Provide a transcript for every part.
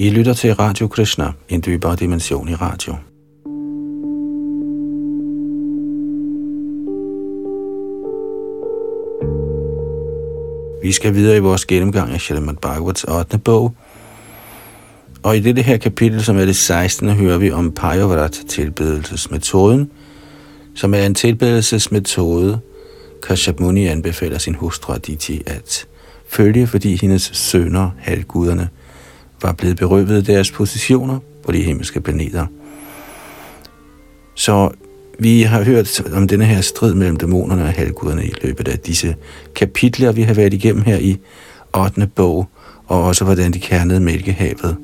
I lytter til Radio Krishna, en dybere dimension i radio. Vi skal videre i vores gennemgang af Shalman Bhagavats 8. bog, og i dette her kapitel, som er det 16. hører vi om Pajavrat tilbedelsesmetoden, som er en tilbedelsesmetode, Kashyap Muni anbefaler sin hustru Aditi at følge, fordi hendes sønner, halvguderne, var blevet berøvet deres positioner på de himmelske planeter. Så vi har hørt om denne her strid mellem dæmonerne og halvguderne i løbet af disse kapitler, vi har været igennem her i 8. bog, og også hvordan de kernede mælkehavet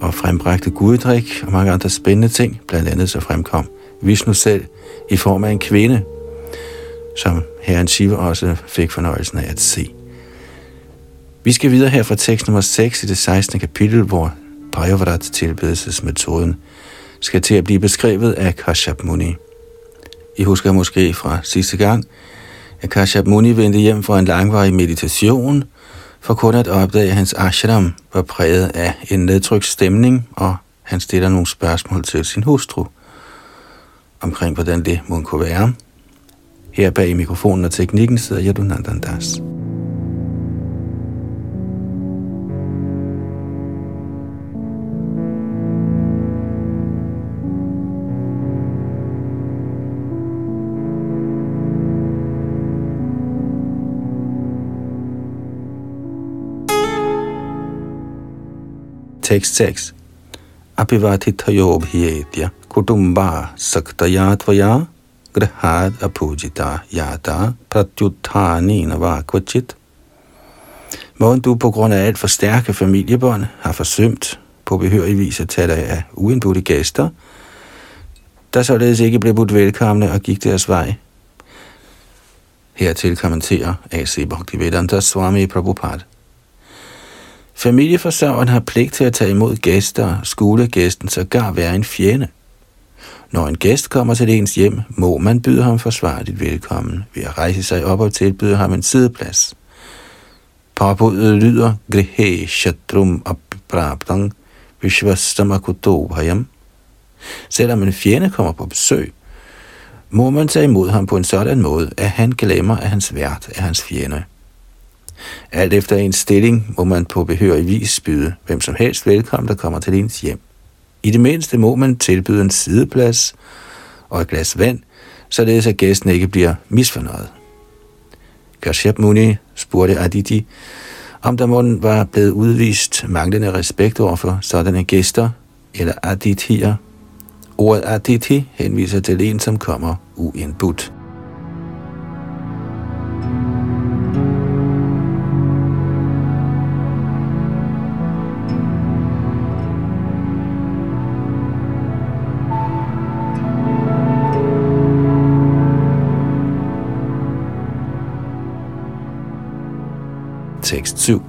og frembragte guddrik og mange andre spændende ting. Blandt andet så fremkom Vishnu selv i form af en kvinde, som herren Shiva også fik fornøjelsen af at se. Vi skal videre her fra tekst nummer 6 i det 16. kapitel, hvor Pajavrat tilbedelsesmetoden skal til at blive beskrevet af Kashyap Muni. I husker måske fra sidste gang, at Kashyap Muni vendte hjem fra en langvarig meditation, for kun at opdage, at hans ashram var præget af en nedtrykt stemning, og han stiller nogle spørgsmål til sin hustru omkring, hvordan det må kunne være. Her bag mikrofonen og teknikken sidder Yadunandandas. Das. Tekst 6. Apivatitayobhyetya kutumba saktaya tvaya grahad apujita yata pratyuthanina vakvachit. Måden du på grund af alt for stærke familiebånd har forsømt på behørig vis at tage dig af uindbudte gæster, der således ikke blev budt velkomne og gik deres vej. Hertil kommenterer A.C. Bhaktivedanta Swami Prabhupada. Familieforsørgeren har pligt til at tage imod gæster, skule gæsten sågar være en fjende. Når en gæst kommer til ens hjem, må man byde ham forsvarligt velkommen ved at rejse sig op og tilbyde ham en sideplads. Påbuddet lyder Grihe Shatrum Abrabdang Vishvastamakutovayam. Selvom en fjende kommer på besøg, må man tage imod ham på en sådan måde, at han glemmer, at hans vært er hans fjende. Alt efter en stilling må man på behørig vis byde hvem som helst velkommen, der kommer til ens hjem. I det mindste må man tilbyde en sideplads og et glas vand, således at gæsten ikke bliver misfornøjet. Kashyap Muni spurgte Aditi, om der måden var blevet udvist manglende respekt over for sådanne gæster, eller Aditier. Ordet Aditi henviser til en, som kommer uindbudt. Tekst 7.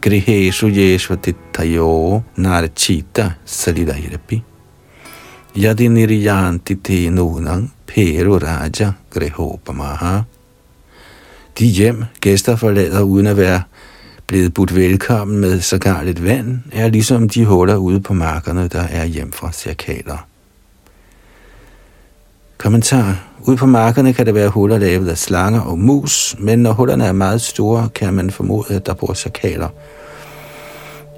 Griheshu yeshvatittayo narchita salidahirapi. Yadi niryanti te nunang peru raja grihopamaha. De hjem, gæster forlader uden at være blevet budt velkommen med sågar lidt vand, er ligesom de huller ude på markerne, der er hjem fra cirkaler. Kommentar. Ude på markerne kan der være huller lavet af slanger og mus, men når hullerne er meget store, kan man formode, at der bor chakaler.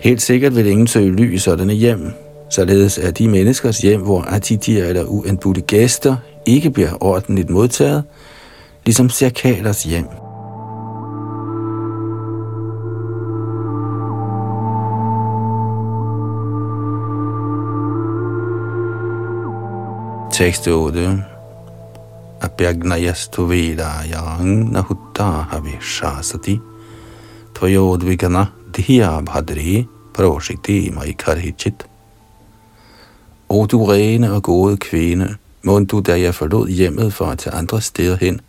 Helt sikkert vil ingen søge ly i sådanne hjem, således er de menneskers hjem, hvor atidier eller uanbudte gæster ikke bliver ordentligt modtaget, ligesom cirkalers hjem. Tekst 8 apyagnayastu vedayang nahuttaha vishasati tvayodvigana dhiya bhadri proshikti maikarhichit. O du rene og gode kvinde, må du, da jeg forlod hjemmet for at tage andre steder hen,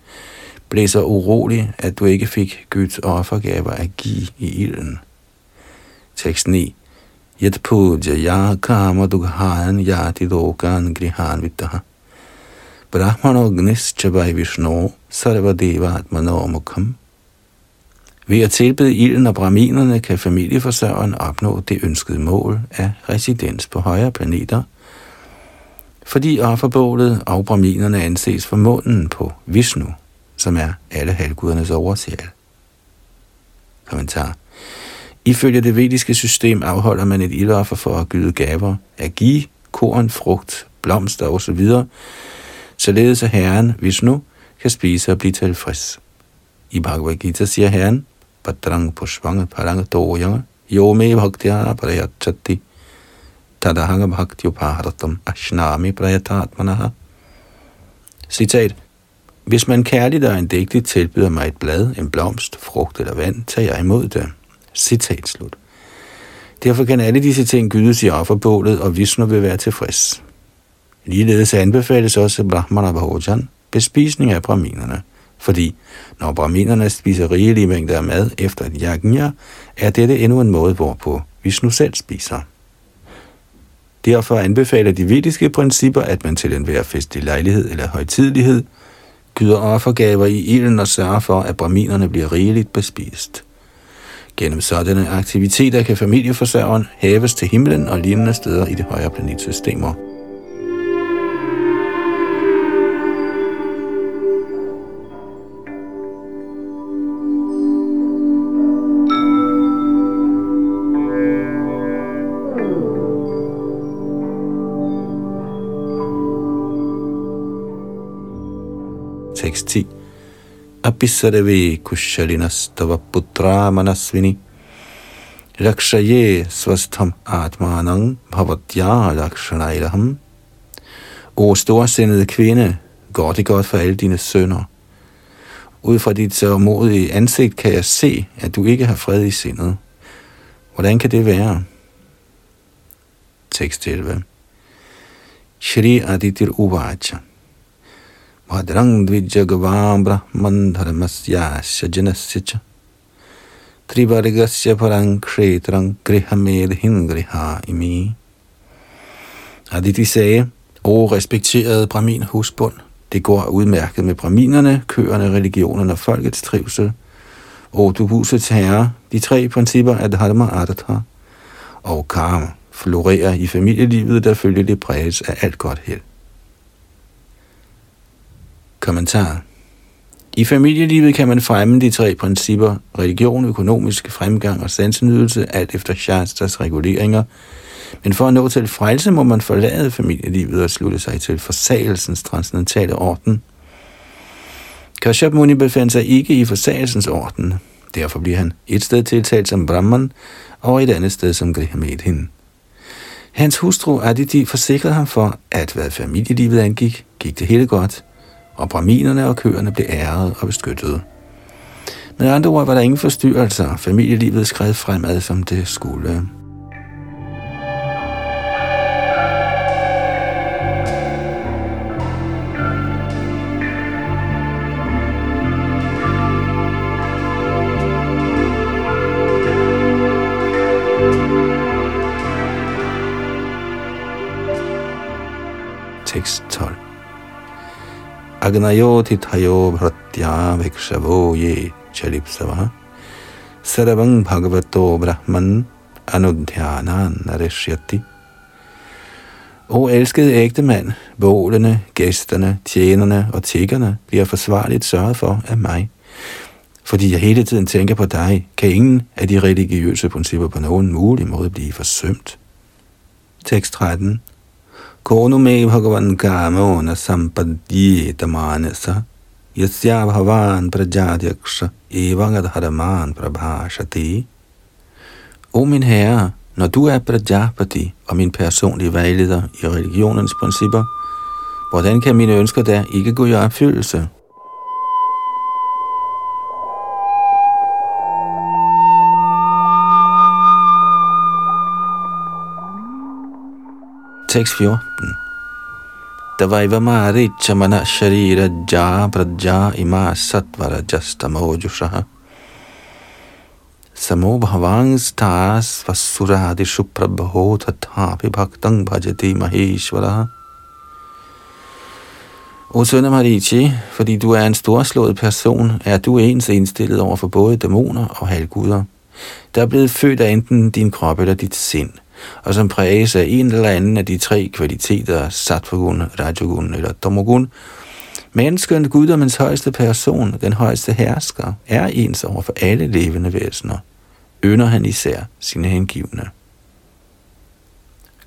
blev så urolig, at du ikke fik Guds offergaver at give i ilden. Tekst 9. Yat puja ya kama dughan yati lokan grihan vittaha. Brahmanognischa Chabai Vishnu Sarvadeva Atmano Mukham. Ved at tilbede ilden og braminerne kan familieforsørgeren opnå det ønskede mål af residens på højere planeter, fordi offerbålet og braminerne anses for munden på Vishnu, som er alle halvgudernes oversjæl. Kommentar. Ifølge det vediske system afholder man et ildoffer for at gyde gaver, at give korn, frugt, blomster osv., således at Herren, Vishnu, kan spise og blive tilfreds. I Bhagavad Gita siger Herren, Padrang pushvang Paranga doyang, yo me bhaktya prayachati, tadahanga bhaktyopharatam ashnami prayatatmanaha. Citat. Hvis man kærligt og andægtigt tilbyder mig et blad, en blomst, frugt eller vand, tager jeg imod det. Citat slut. Derfor kan alle disse ting gydes i offerbålet, og Vishnu vil være tilfreds. Ligeledes anbefales også Brahmana Bhojan, bespisning af braminerne, fordi når braminerne spiser rigelige mængder af mad efter et yajna, er dette endnu en måde, hvorpå Vishnu selv spiser. Derfor anbefaler de vediske principper, at man til enhver festlig lejlighed eller højtidlighed gyder offergaver i ilden og sørger for, at braminerne bliver rigeligt bespist. Gennem sådanne aktiviteter kan familieforsørgeren hæves til himlen og lignende steder i det højere planetsystemer. Tekst 10 kushalinastava putra manasvini lakshaye svastham atmanang bhavatya lakshanairaham. O storsindede kvinde, går det godt for alle dine sønner. Ud fra dit så modige ansigt kan jeg se, at du ikke har fred i sindet. Hvordan kan det være? Tekst 11. Shri Aditir Uvacha भद्रं द्विजगवां ब्रह्मन्धर्मस्यास्य जनस्य च त्रिवर्गस्य परं क्षेत्रं गृहमेधिन griha imi. Aditi sagde, O respekterede Brahmin husbund, det går udmærket med Brahminerne, køerne, religionerne og folkets trivsel. O du husets herre, de tre principper af Dharma Artha og Karma florerer i familielivet, der følger det præges af alt godt held. Kommentar. I familielivet kan man fremme de tre principper, religion, økonomisk fremgang og sansenydelse, alt efter Shastas reguleringer. Men for at nå til frelse, må man forlade familielivet og slutte sig til forsagelsens transcendentale orden. Kashyap Muni befandt sig ikke i forsagelsens orden. Derfor bliver han et sted tiltalt som Brahman, og et andet sted som Grihamedhin. Hans hustru Aditi forsikrede ham for, at hvad familielivet angik, gik det hele godt – og braminerne og køerne blev æret og beskyttet. Med andre ord var der ingen forstyrrelser. Familielivet skred fremad, som det skulle. Agnayo Bharatya bhikshavo Ye Chalipsava Sarvang Bhagavato Brahman Anudhyanan Narishyati O elskede ægtemand, bålene, gæsterne, tjenerne og tiggerne bliver forsvarligt sørget for af mig. Fordi jeg hele tiden tænker på dig, kan ingen af de religiøse principper på nogen mulig måde blive forsømt. Tekst 13 Kono me bhagavan kamo na sampadye manasa yasya bhavan prajadyaksha evangadharaman prabhashati. O min herre, når du er Prajapati og min personlige vejleder i religionens principper, hvordan kan mine ønsker der ikke gå i opfyldelse? Tekst 14. Tavaiva maricha mana sharira ja praja ima satvara jastamojushaha. Samo bhavangs tas vasuradi suprabho tathapi bhaktang bhajati maheshvara. O søn af Marichi, fordi du er en storslået person, er du ens indstillet over for både dæmoner og halvguder, der er blevet født af enten din krop eller dit sind, og som præges af en eller anden af de tre kvaliteter, sattvagun, rajagun eller tamogun, Mennesken, guddommens højeste person, den højeste hersker, er ens over for alle levende væsener. Ønder han især sine hengivne.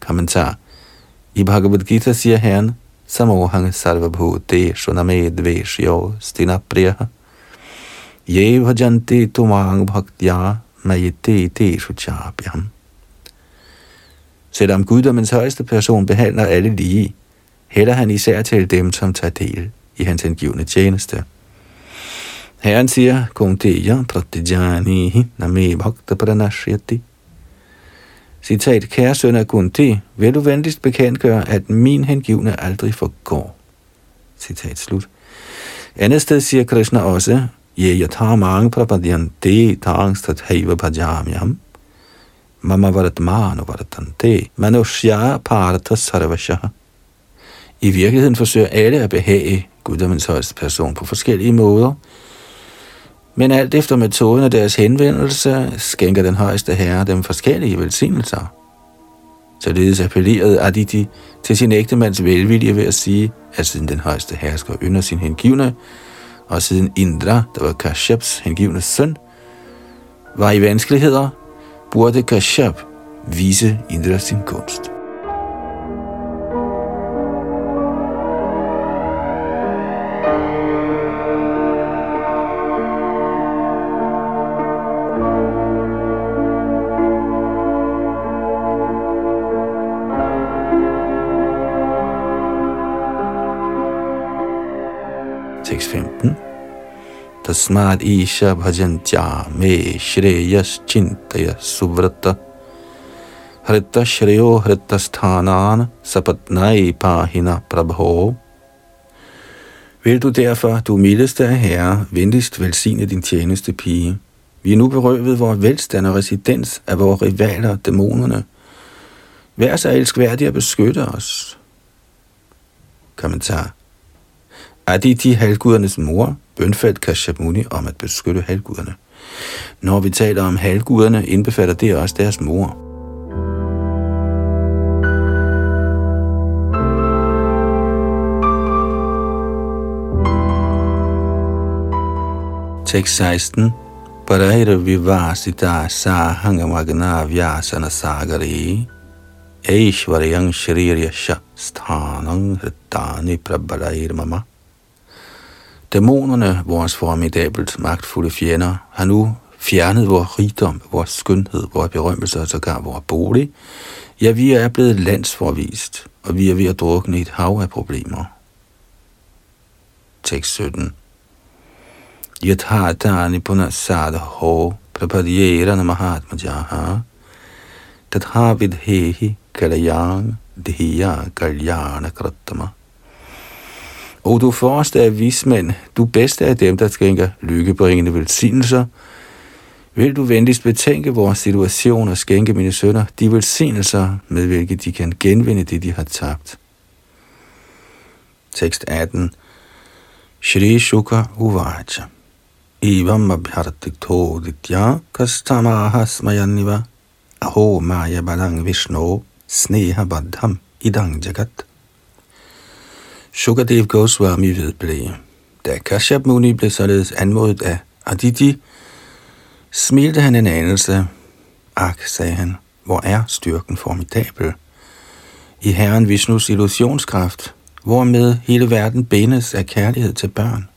Kommentar. I Bhagavad Gita siger Herren, Samohang sarvabhute shuname dveshyo stinapriya ye bhajanti tumang bhaktya mayete te shuchabhyam. Selvom guddommens højeste person behandler alle lige, hælder han især til dem, som tager del i hans hengivne tjeneste. Herren siger, Kunteya pratijanihi name bhakta pranashyati. Citat, kære søn af Kunti, vil du venligst bekendtgøre, at min hengivne aldrig forgår. Citat slut. Andet sted siger Krishna også, Ye yatamang prapadyante tangstat haiva bhajamyam. Mama varatmano varatante manushya parata sarvashaha. I virkeligheden forsøger alle at behage guddommens højeste person på forskellige måder, men alt efter metoden af deres henvendelse, skænker den højeste herre dem forskellige velsignelser. Således appellerede Aditi til sin ægtemands velvilje ved at sige, at siden den højeste hersker ynder sin hengivne, og siden Indra, der var Kashyaps hengivne søn, var i vanskeligheder, burde Kashyap vise Indra sin kunst. Tasmad isha भजन चा मे श्रेयस suvrata सुव्रत हृत श्रेयो sthanan sapatnai pahina prabho Vil du derfor, du mildeste af herre, venligst velsigne din tjeneste pige. Vi er nu berøvet vores velstand og residens af vores rivaler, dæmonerne. Vær så elskværdig at beskytte os. Kommentar. Aditi, halvgudernes mor, bønfaldt Kashyap Muni om at beskytte halvguderne. Når vi taler om halvguderne, indbefatter det også deres mor. Tekst 16. Paraira vivasita sahangamagna vyasana sagari Eishvaryang shriryasha sthanang hrittani prabhalair mama Dæmonerne, vores formidabelt magtfulde fjender, har nu fjernet vores rigdom, vores skønhed, vores berømmelse og sågar vores bolig. Ja, vi er blevet landsforvist, og vi er ved at drukne i et hav af problemer. Tekst 17 Yathatani punasada ho prapadyerana mahatma jaha tatha vidhehi kalayang dhiya kalyana krattama og du forreste af vismænd, du bedste af dem, der skænker lykkebringende velsignelser, vil du venligst betænke vores situation og skænke mine sønner de velsignelser, med hvilke de kan genvinde det, de har tabt. Tekst 18 Shri Shuka Uvacha. Evam abhyartikto ditya kastamaha smayaniva aho maya balang vishno sneha badham idang jagat. Sukadev Goswami vedblev. Da Kashyap Muni blev således anmodet af Aditi, smilte han en anelse. Ak, sagde han, hvor er styrken formidabel? I Herren Vishnus illusionskraft, hvormed hele verden bindes af kærlighed til børn.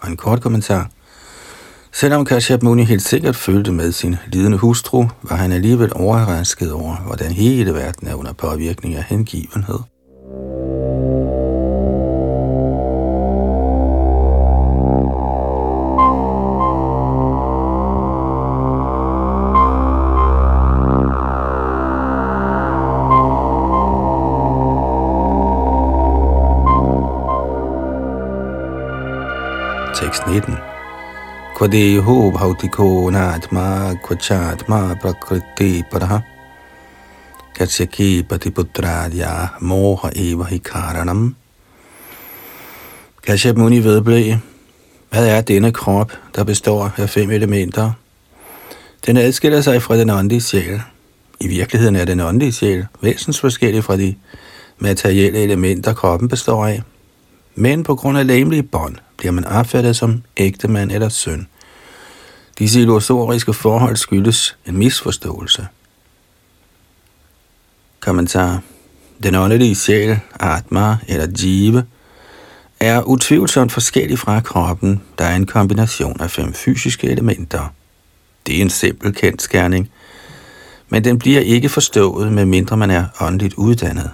Og en kort kommentar. Selvom Kashyap Muni helt sikkert følte med sin lidende hustru, var han alligevel overrasket over, hvordan hele verden er under påvirkning af hengivenhed. Tekst 19. Kvadeho bhautiko natma kvachatma prakriti paraha Katsyaki Patiputra Adya Moha Eva Hikaranam. Kashyap Muni vedblev, hvad er denne krop, der består af fem elementer? Den adskiller sig fra den åndelige sjæl. I virkeligheden er den åndelige sjæl væsensforskellig fra de materielle elementer, kroppen består af. Men på grund af læmelige bånd bliver man opfattet som ægtemand eller søn. Disse illusoriske forhold skyldes en misforståelse. Kommentar. Den åndelige sjæl, Atma eller Jive, er utvivlsomt forskellig fra kroppen, der er en kombination af fem fysiske elementer. Det er en simpel kendskærning, men den bliver ikke forstået, medmindre man er åndeligt uddannet.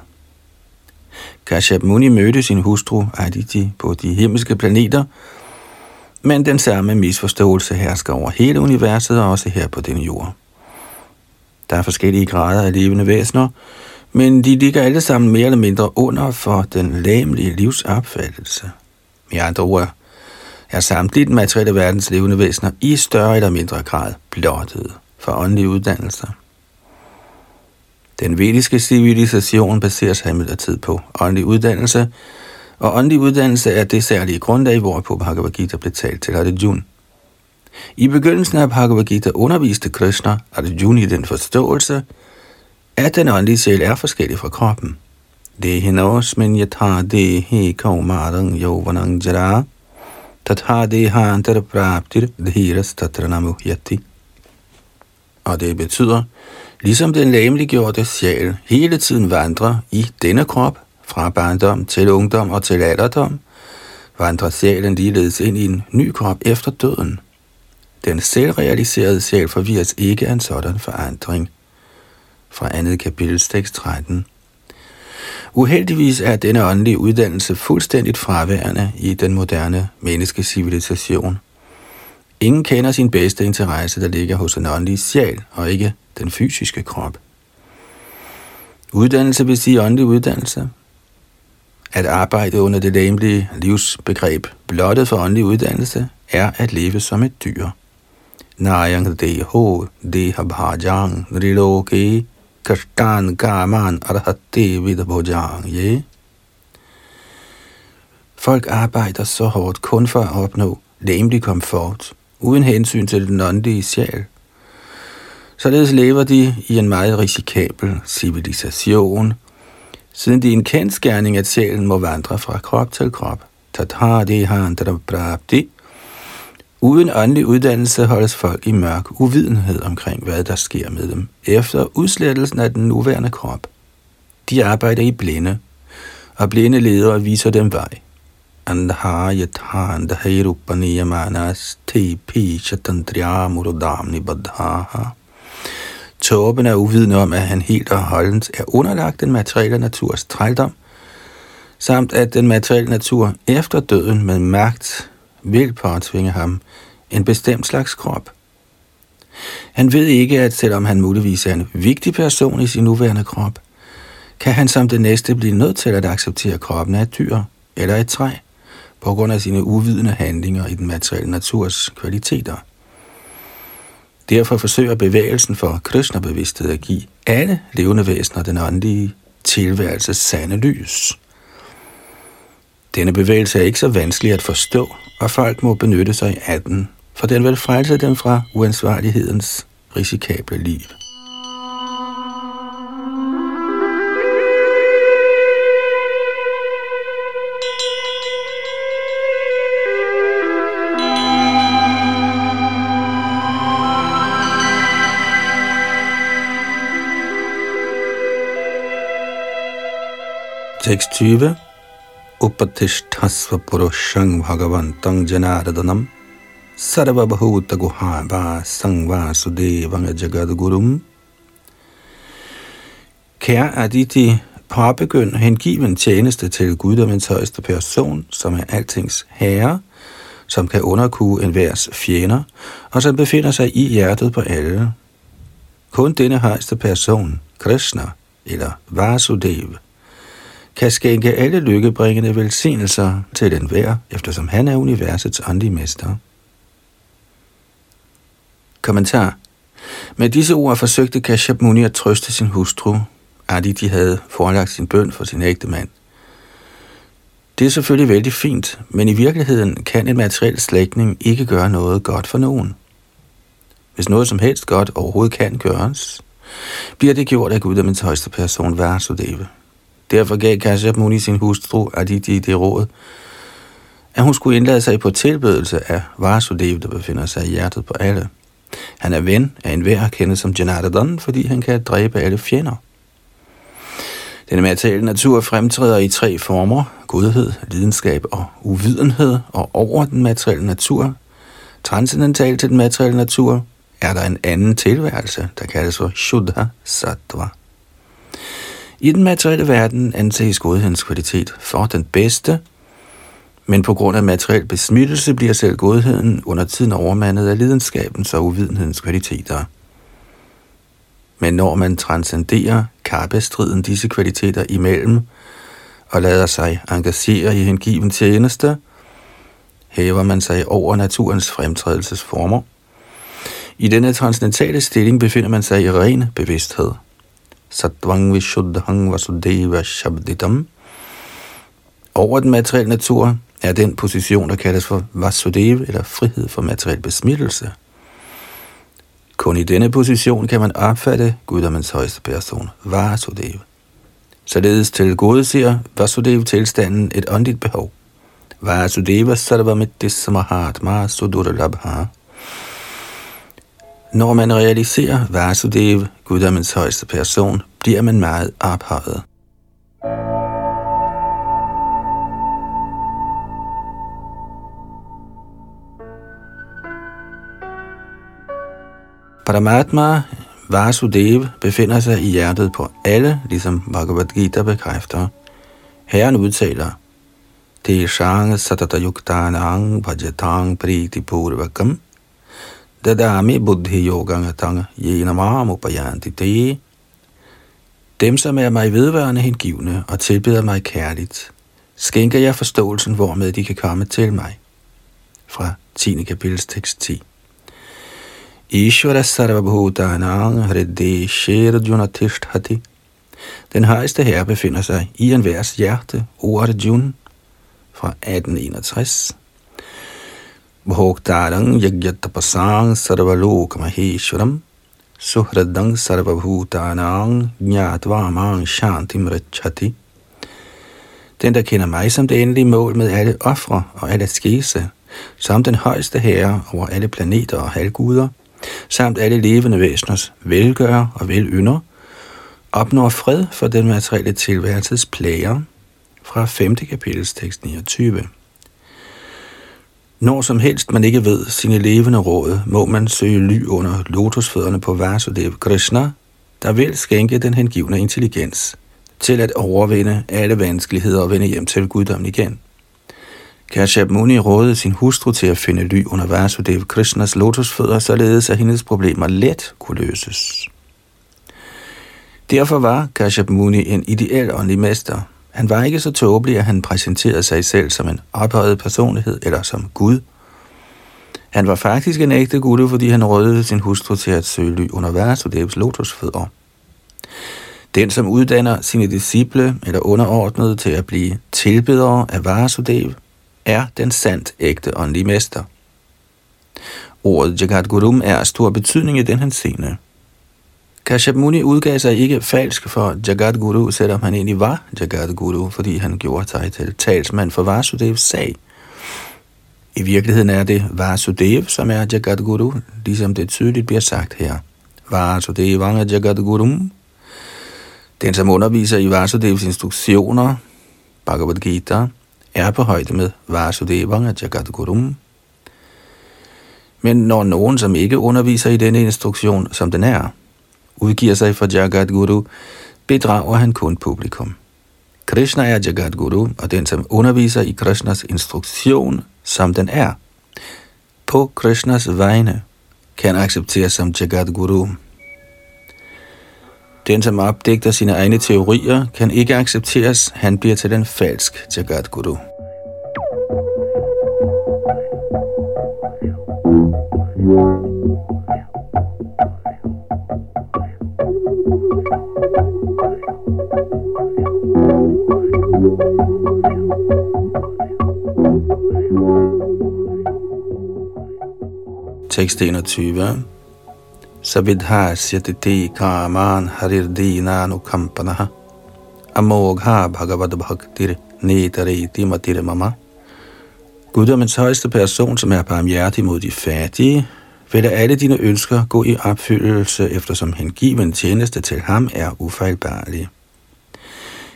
Kashyap Muni mødte sin hustru Aditi på de himmelske planeter, men den samme misforståelse hersker over hele universet og også her på denne jord. Der er forskellige grader af levende væsener, men de ligger alle sammen mere eller mindre under for den læmelige livsopfattelse. Med andre ord er samtlige den materielle verdens levende væsener i større eller mindre grad blottet for åndelige uddannelser. Den vediske civilisation baserer sig imidlertid på åndelig uddannelse, og åndelig uddannelse er det særlige grundlag, hvorpå Bhagavad Gita blev talt til Arjuna. I begyndelsen af Bhagavad Gita underviste Krishna Arjuna i den forståelse, at den åndelige sjæl er forskellig fra kroppen. Det hinos men yatha dehi kaumarang yovanang jara tatha deha antarpraptir dhiras tatranamuhyati. Og det betyder, ligesom den læmeliggjorte sjæl hele tiden vandrer i denne krop, fra barndom til ungdom og til alderdom, vandrer sjælen ligeledes ind i en ny krop efter døden. Den selvrealiserede sjæl forvirres ikke af en sådan forandring. Fra andet kapitel tekst 13. Uheldigvis er denne åndelige uddannelse fuldstændigt fraværende i den moderne menneskecivilisation. Ingen kender sin bedste interesse, der ligger hos en åndelig sjæl, og ikke den fysiske krop. Uddannelse vil sige åndelig uddannelse. At arbejde under det læmelige livsbegreb, blottet for åndelig uddannelse, er at leve som et dyr. Nayang deho deha bhajang riloke कामान kaman arhate vidabhojang ye. Folk arbejder så hårdt kun for at opnå nemlig komfort, uden hensyn til den åndelige sjæl. Således lever de i en meget risikabel civilisation, siden det er en kendskærning, at sjælen må vandre fra krop til krop. Uden åndelig uddannelse holdes folk i mørk uvidenhed omkring, hvad der sker med dem, efter udslettelsen af den nuværende krop. De arbejder i blinde, og blinde ledere viser dem vej. Tåben er uvidende om, at han helt og holdent er underlagt den materielle naturs trældom, samt at den materielle natur efter døden med magt vil påtvinge ham en bestemt slags krop. Han ved ikke, at selvom han muligvis er en vigtig person i sin nuværende krop, kan han som det næste blive nødt til at acceptere kroppen af et dyr eller et træ, på grund af sine uvidende handlinger i den materielle naturs kvaliteter. Derfor forsøger bevægelsen for Krishna-bevidsthed at give alle levende væsener den åndelige tilværelses sande lys. Denne bevægelse er ikke så vanskelig at forstå, og folk må benytte sig af den, for den vil frelse dem fra uansvarlighedens risikable liv. Tekst 20 उपतिष्ठस्व पुरुषं भगवन्तं जनार्दनं सर्वभूतगुहा वा सं वासुदेवं जगद्गुरुं. Kære Aditi, påbegynd hengiven tjeneste til guddommens højeste person, som er altings herre, som kan underkue enhvers fjender, og som befinder sig i hjertet på alle. Kun denne højeste person, Krishna eller Vasudev, kan skænke alle lykkebringende velsignelser til den hver, eftersom han er universets åndelige mester. Kommentar. Med disse ord forsøgte Kashyap Muni at trøste sin hustru, Aditi havde forelagt sin bøn for sin ægte mand. Det er selvfølgelig vældig fint, men i virkeligheden kan en materiel slægtning ikke gøre noget godt for nogen. Hvis noget som helst godt overhovedet kan gøres, bliver det gjort af Gud af min højeste person, Vasudeva. Derfor gav Kashyap Muni sin hustru Aditi det råd, at hun skulle indlade sig på tilbedelse af Vasudev, der befinder sig i hjertet på alle. Han er ven af enhver kendt som Janardhan, fordi han kan dræbe alle fjender. Den materielle natur fremtræder i tre former, godhed, lidenskab og uvidenhed, og over den materielle natur, transcendental til den materielle natur, er der en anden tilværelse, der kaldes for Shuddha Sattva. I den materielle verden anses godhedens kvalitet for den bedste, men på grund af materiel besmittelse bliver selv godheden under tiden overmandet af lidenskabens og uvidenhedens kvaliteter. Men når man transcenderer kappestriden disse kvaliteter imellem, og lader sig engagere i hengiven tjeneste, hæver man sig over naturens fremtrædelsesformer. I denne transcendentale stilling befinder man sig i ren bevidsthed. Satvang vishuddhang vasudeva shabditam. Over den materielle natur er den position, der kaldes for Vasudeva, eller frihed for materiel besmittelse. Kun i denne position kan man opfatte Guddommens højeste person, Vasudeva. Således til gode ser Vasudeva tilstanden et åndeligt behov. Vasudeva sarvamitti samahatma sudurlabha. Når man realiserer Vasudev, Guddommens højeste person, bliver man meget ophøjet. Paramatma Vasudev befinder sig i hjertet på alle, ligesom Bhagavad Gita bekræfter. Herren udtaler, Teshang satata yuktanang bhajatang priti purvakam dadami buddhi yogangatang yenamam upayanti te. Dem, som er mig vedvarende hengivne og tilbeder mig kærligt, skænker jeg forståelsen, hvormed de kan komme til mig. Fra 10. kapitels tekst 10. Ishvara Sarvabhutanang Hridde shirjuna Tishthati. Den højeste herre befinder sig i enhvers hjerte, Arjun, fra 1861. Bhoktarang Yagyatapasang Sarvalokamahiswaram Suhradang Sarvabhutanang Jnatvamang Shantim Rachati. Den, der kender mig som det endelige mål med alle ofre og alle skese, som den højeste herre over alle planeter og halvguder, samt alle levende væseners velgør og velynder, opnår fred for den materielle tilværelses plager fra 5. kapitels tekst 29. Når som helst man ikke ved sine levende råd, må man søge ly under lotusfødderne på Vasudev Krishna, der vil skænke den hengivne intelligens til at overvinde alle vanskeligheder og vende hjem til guddommen igen. Kashyap Muni rådede sin hustru til at finde ly under Vasudev Krishnas lotusfødder, således at hendes problemer let kunne løses. Derfor var Kashyap Muni en ideel åndelig mester. Han var ikke så tåbelig, at han præsenterede sig selv som en ophøjet personlighed eller som Gud. Han var faktisk en ægte Gud, fordi han rådede sin hustru til at søge ly under Vasudevs lotusfødder. Den, som uddanner sine disciple eller underordnede til at blive tilbedere af Vasudev, er den sandt ægte åndelige mester. Ordet Jagat Gurum er af stor betydning i den her scene. Kashyap Muni udgav sig ikke falsk for Jagat Guru, selvom han egentlig var Jagat Guru, fordi han gjorde sig til talsmand for Vasudevs sag. I virkeligheden er det Vasudev, som er Jagat Guru, ligesom det tydeligt bliver sagt her. Vasudevanga Jagat Guru. Den, som underviser i Vasudevs instruktioner, Bhagavad Gita, er på højde med Vasudevanga Jagadgurum. Men når nogen, som ikke underviser i denne instruktion, som den er, udgiver sig for Jagadguru, bedrager han kun publikum. Krishna er Jagadguru, og den, som underviser i Krishnas instruktion, som den er, på Krishnas vegne, kan accepteres som Jagadguru. Den, som opdægter sine egne teorier, kan ikke accepteres. Han bliver til den falsk Jagat Guru. Tekst 21. Savidhasyatiti kaman harirdina nukampanaha amogha bhagavad bhaktir netariti matir mama. Guddommens højeste person, som er barmhjertig mod de fattige, vil lade alle dine ønsker gå i opfyldelse, eftersom hengiven tjeneste til ham er ufejlbarlig.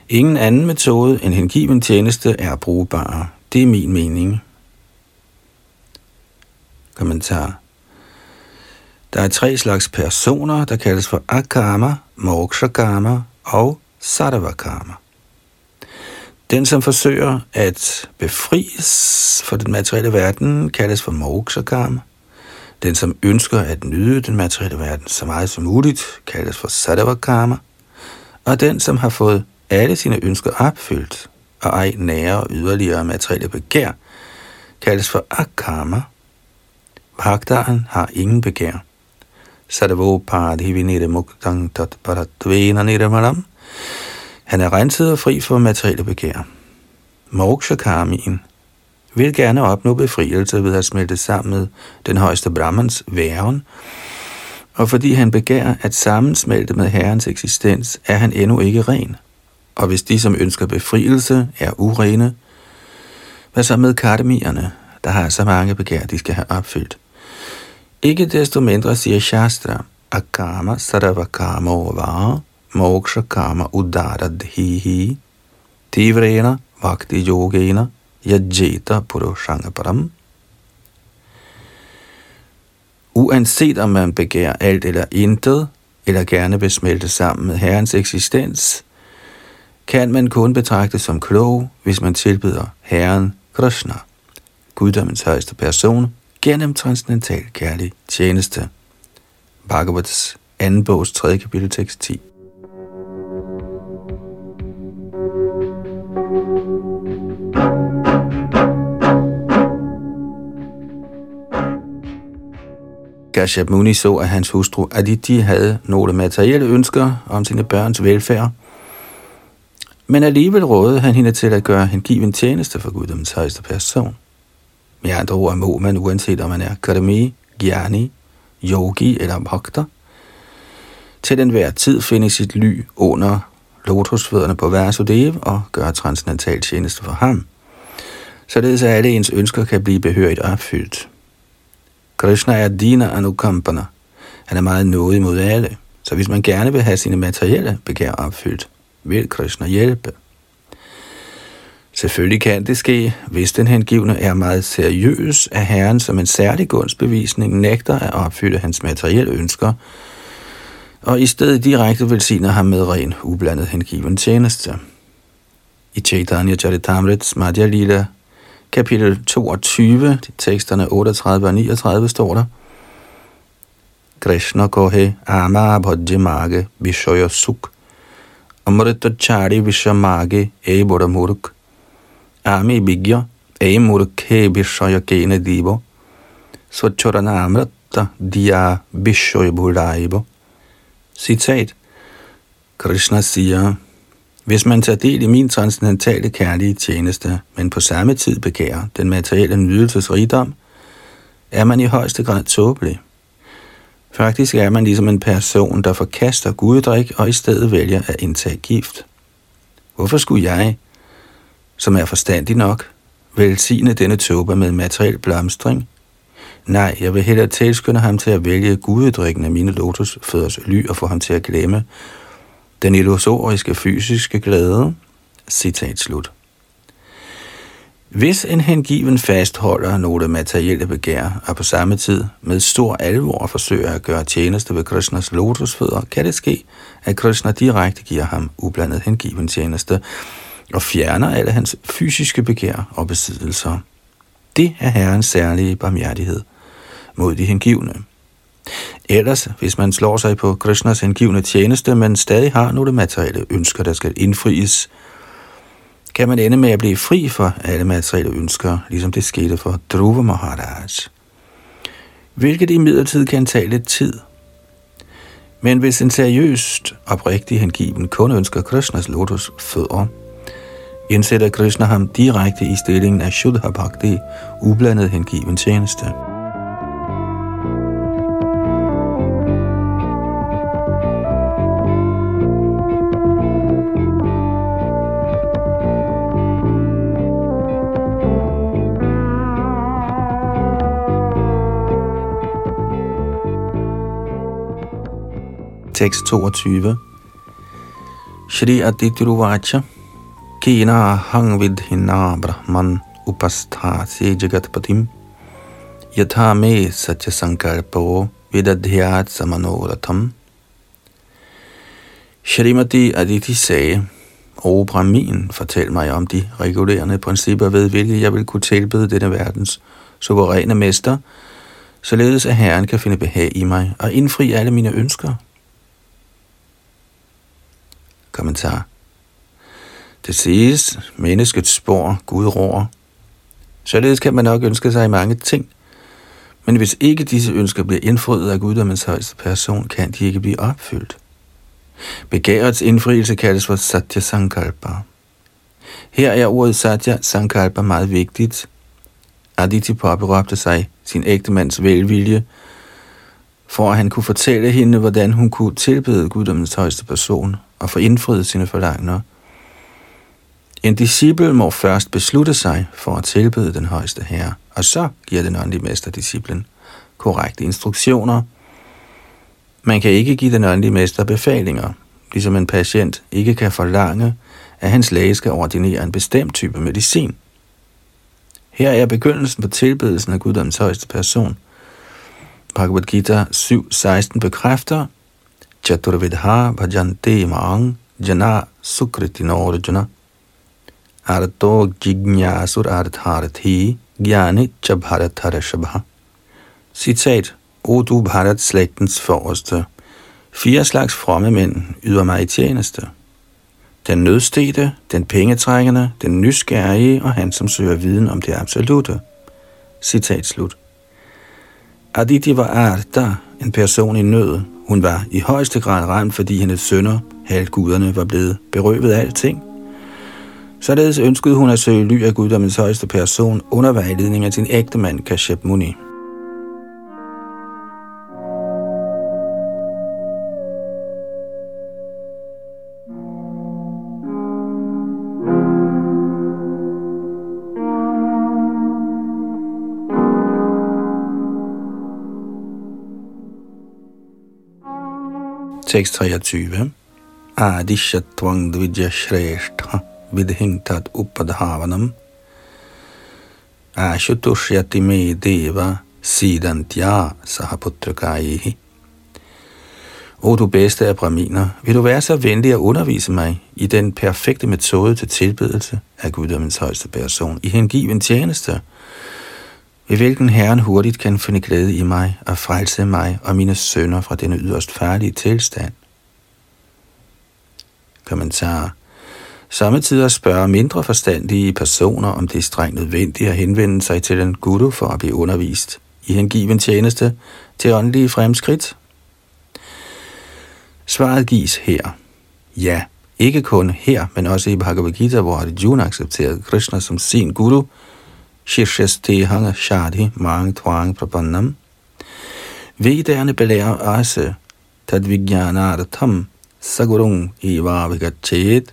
Ingen anden metode end hengiven tjeneste er brugbar. Det er min mening. Kommentar. Der er tre slags personer, der kaldes for akama, mokshakama og sarvakama. Den, som forsøger at befries for den materielle verden, kaldes for mokshakama. Den, som ønsker at nyde den materielle verden så meget som muligt, kaldes for sarvakama. Og den, som har fået alle sine ønsker opfyldt, og ej nære yderligere materielle begær, kaldes for akama. Bhagdaren har ingen begær. Sarvopadhivinire muktang tat paratvena nirmalam. Han er renset og fri for materielle begær. Mokshakamien vil gerne opnå befrielse ved at smelte sammen med den højeste Brahmans væren, og fordi han begærer at sammensmelte med Herrens eksistens, er han endnu ikke ren. Og hvis de, som ønsker befrielse, er urene, hvad så med kardemierne, der har så mange begær, de skal have opfyldt? Ikke desto mindre siger Shastra, Akama Saravakama Ovara, Moksha Kama Udaradhihi, Tivrena Vakti Yogena, Yajeta Purushangaparam. Uanset om man begærer alt eller intet, eller gerne vil smelte sammen med Herrens eksistens, kan man kun betragte som klog, hvis man tilbyder Herren Krishna, guddommens højeste person, gennem transcendental kærlig tjeneste. Bhagavats 2. bogs 3. kapitel tekst 10. Kashyap Muni så, at hans hustru Aditi havde nogle materielle ønsker om sine børns velfærd, men alligevel rådede han hende til at gøre hengiven tjeneste for Guddoms højeste person. Med andre ord må man, uanset om man er karmi, gyani, yogi eller bhakta, til enhver tid finde sit ly under lotusfødderne på Vasudev og gøre transcendental tjeneste for ham, således at alle ens ønsker kan blive behørigt opfyldt. Krishna er dina anukampana. Han er meget nådig mod alle, så hvis man gerne vil have sine materielle begær opfyldt, vil Krishna hjælpe. Selvfølgelig kan det ske, hvis den hengivne er meget seriøs, at Herren som en særlig gunstbevisning nægter at opfylde hans materielle ønsker, og i stedet direkte velsigner ham med ren ublandet hengiven tjeneste. I Chaitanya Charitamrits Madhya Lila, kapitel 22, teksterne 38 og 39, står der, Krishna kohe ama bhajje mage vishoya suk, amrita chari vishamage e bodamurk, Ami Bigya E Murkhe Bishaya Kene Divo Svachorana Amrata Dia Bishoy Budaibo Citat Krishna siger, hvis man tager del i min transcendentale kærlige tjeneste, men på samme tid begærer den materielle nydelsesrigdom, er man i højeste grad tåbelig. Faktisk er man ligesom en person, der forkaster guddrik og i stedet vælger at indtage gift. Hvorfor skulle jeg, som er forstandig nok, velsigne denne tåber med materiel blomstring? Nej, jeg vil hellere tilskynde ham til at vælge gudedrikken af mine lotusfødders ly og få ham til at glemme den illusoriske fysiske glæde. Citat slut. Hvis en hengiven fastholder nogle materielle begær, og på samme tid med stor alvor forsøger at gøre tjeneste ved Krishnas lotusfødder, kan det ske, at Krishna direkte giver ham ublandet hengiven tjeneste, og fjerner alle hans fysiske begær og besiddelser. Det er Herrens særlige barmhjertighed mod de hengivne. Ellers, hvis man slår sig på Krishnas hengivne tjeneste, men stadig har nogle materielle ønsker, der skal indfries, kan man ende med at blive fri for alle materielle ønsker, ligesom det skete for Dhruva Maharaj. Hvilket i midlertid kan tage lidt tid. Men hvis en seriøst oprigtig hengiven kun ønsker Krishnas lotus fødder, indsætter Krishna ham direkte i stillingen af Shuddha Bhakti, ublandet hengiven tjeneste. Tekst 22 Shri Aditya Ruvacha hang vidhina brahman upasthasi jagatpatim yatha me satya sankalpo vidadhyat samanoratham Shrimati Aditi sagde, O Brahmin, fortæl mig om de regulerende principper, ved hvilke jeg vil kunne tilbede denne verdens suveræne mester, således at Herren kan finde behag i mig og indfri alle mine ønsker. Kommentar. Det siges, menneskets spor Gud rår. Således kan man nok ønske sig mange ting, men hvis ikke disse ønsker bliver indfriet af guddommens højeste person, kan de ikke blive opfyldt. Begærets indfrielse kaldes for Satya Sankalpa. Her er ordet Satya Sankalpa meget vigtigt. Aditi påberåbte sig sin ægtemands velvilje, for at han kunne fortælle hende, hvordan hun kunne tilbede guddommens højeste person og få indfriet sine forlangner. En disciple må først beslutte sig for at tilbede den højeste herre, og så giver den åndelige mester disciplen korrekte instruktioner – man kan ikke give den åndelige mester befalinger, ligesom en patient ikke kan forlange, at hans læge skal ordinere en bestemt type medicin. Her er begyndelsen på tilbedelsen af Guddoms højeste person. Bhagavad Gita 7.16 bekræfter, Chaturvidha bhajante mang jana sukriti norjana jignasur artharthi gyani chabharatarashabha. Citat O du Bharat slægtens forreste, fire slags fromme mænd yder mig i tjeneste. Den nødstede, den pengetrækkende, den nysgerrige og han, som søger viden om det absolute. Citat slut. Aditi var Arda, en person i nød. Hun var i højeste grad ramt, fordi hendes sønner, halvguderne, var blevet berøvet af alting. Således ønskede hun at søge ly af guddommens højeste person under vejledning af sin ægtemand Kashyap Muni. Tekst 23. Adishatvang dvijya shrestha vidhintat upadhavanam ashutushyati me deva sidantya sahaputrakayihi. O du bedste af braminer, vil du være så venlig at undervise mig i den perfekte metode til tilbedelse af guddommens højeste person i hengiven tjeneste, ved hvilken Herren hurtigt kan finde glæde i mig og frelse mig og mine sønner fra denne yderst farlige tilstand. Kommentar. Samtidig spørger mindre forstandige personer, om det er strengt nødvendigt at henvende sig til en guru for at blive undervist i hengiven tjeneste til åndelige fremskridt. Svaret gives her. Ja, ikke kun her, men også i Bhagavad Gita, hvor Arjuna accepterede Krishna som sin guru, Shirshastehang Shadhi Mang Twang Prabannam. Vedderne belærer også Tadvijnanartham Sagurung Eva Vigachet.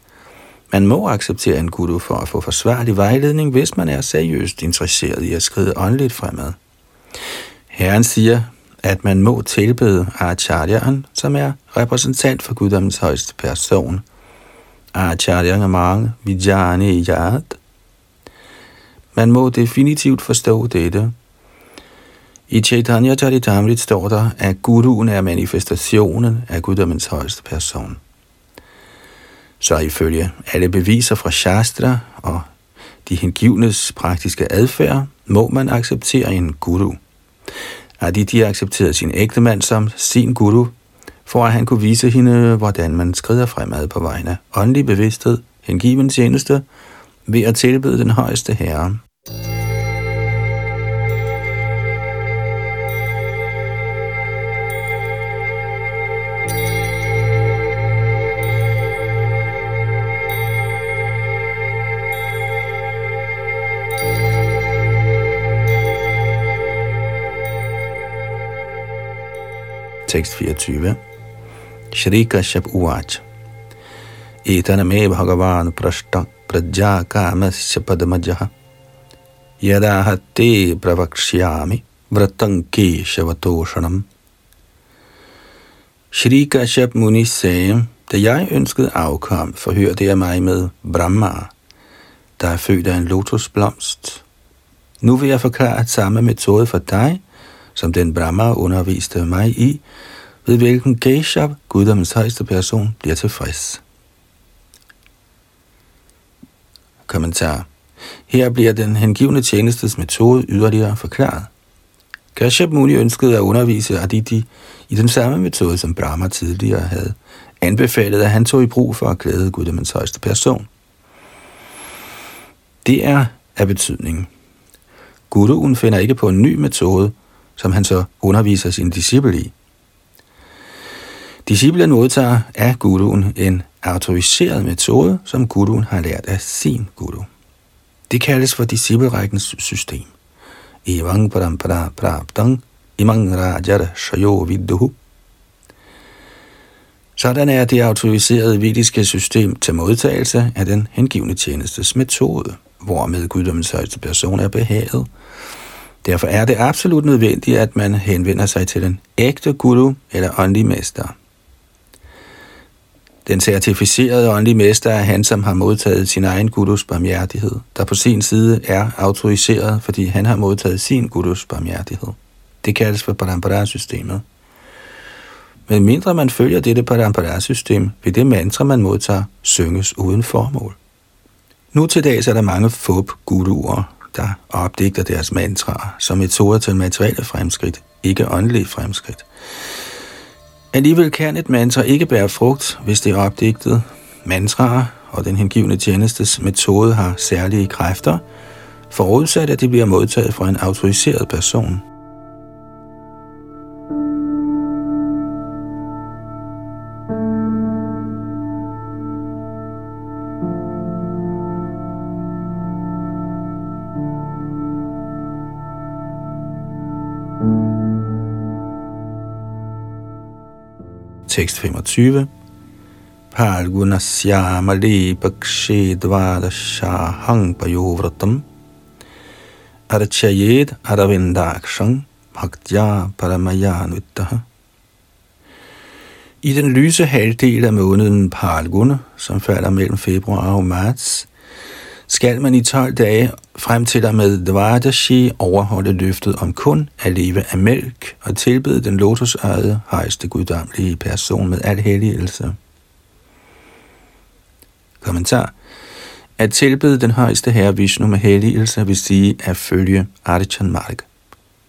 Man må acceptere en guru for at få forsvarlig vejledning, hvis man er seriøst interesseret i at skride åndeligt fremad. Herren siger, at man må tilbede Acharyaen, som er repræsentant for guddommens højeste person. Acharyaen er mange, Vijani Yad, man må definitivt forstå dette. I Chaitanya Charitamrit står der, at guruen er manifestationen af guddommens højeste person. Så ifølge alle beviser fra Shastra og de hengivnes praktiske adfærd, må man acceptere en guru. Aditi accepterede sin ægtemand som sin guru, for at han kunne vise hende, hvordan man skrider fremad på vegne af åndelig bevidsthed, hengiven tjeneste, ved at tilbede den højeste herre. Tekst 24. Shri Kashyap Uach. Etaname Bhagavan Prashta Prajya Kamasya padmajaha. Yada Pravakshyami Vratanke Shavatoshanam. Shri Kashyap Muni sagde, da jeg ønskede afkom, forhørte jeg mig med Brahma, der er født af en lotusblomst. Nu vil jeg forklare samme metode for dig, som den Brahma underviste mig i, ved hvilken Keshav, guddommens højeste person, bliver tilfreds. Kommentar. Her bliver den hengivne tjenestes metode yderligere forklaret. Kashyap Muni ønskede at undervise Aditi i den samme metode, som Brahma tidligere havde anbefalet, at han tog i brug for at glæde guddommens højeste person. Det er af betydning. Guruen finder ikke på en ny metode, som han så underviser sin disciple i. Disciplen modtager af guruen en autoriseret metode, som guruen har lært af sin guru. Det kaldes for disciplerækkens system. Evang parampara praptang imang rajar shayo vidduhu. Sådan er det autoriserede vediske system til modtagelse af den hengivne tjenestes metode, hvormed guddommens højeste person er behaget. Derfor er det absolut nødvendigt, at man henvender sig til den ægte guru eller åndelig mester. Den certificerede åndelige mester er han, som har modtaget sin egen gurus barmhjertighed, der på sin side er autoriseret, fordi han har modtaget sin gurus barmhjertighed. Det kaldes for parampara-systemet. Men mindre man følger dette parampara-system, vil det mantra, man modtager, synges uden formål. Nu til dags er der mange fup guruer, der opdigter deres mantraer som metoder til materielle fremskridt, ikke åndelige fremskridt. Alligevel kan et mantra ikke bære frugt, hvis det er opdigtet. Mantraer og den hengivne tjenestes metode har særlige kræfter, forudsat at de bliver modtaget fra en autoriseret person. Tekst 25. Palgunasyamali dvada shahang payovratam archayed aravindakshang bhaktya paramayanvittaha. I den lyse halvdel af måneden Palguna, som falder mellem februar og marts, skal man i 12 dage frem til der med Dvardashi overholde løftet om kun at leve af mælk og tilbede den lotusøjede højeste guddommelige person med al helligelse. Kommentar. At tilbede den højeste herre Vishnu med helligelse vil sige at følge Arichan Marg.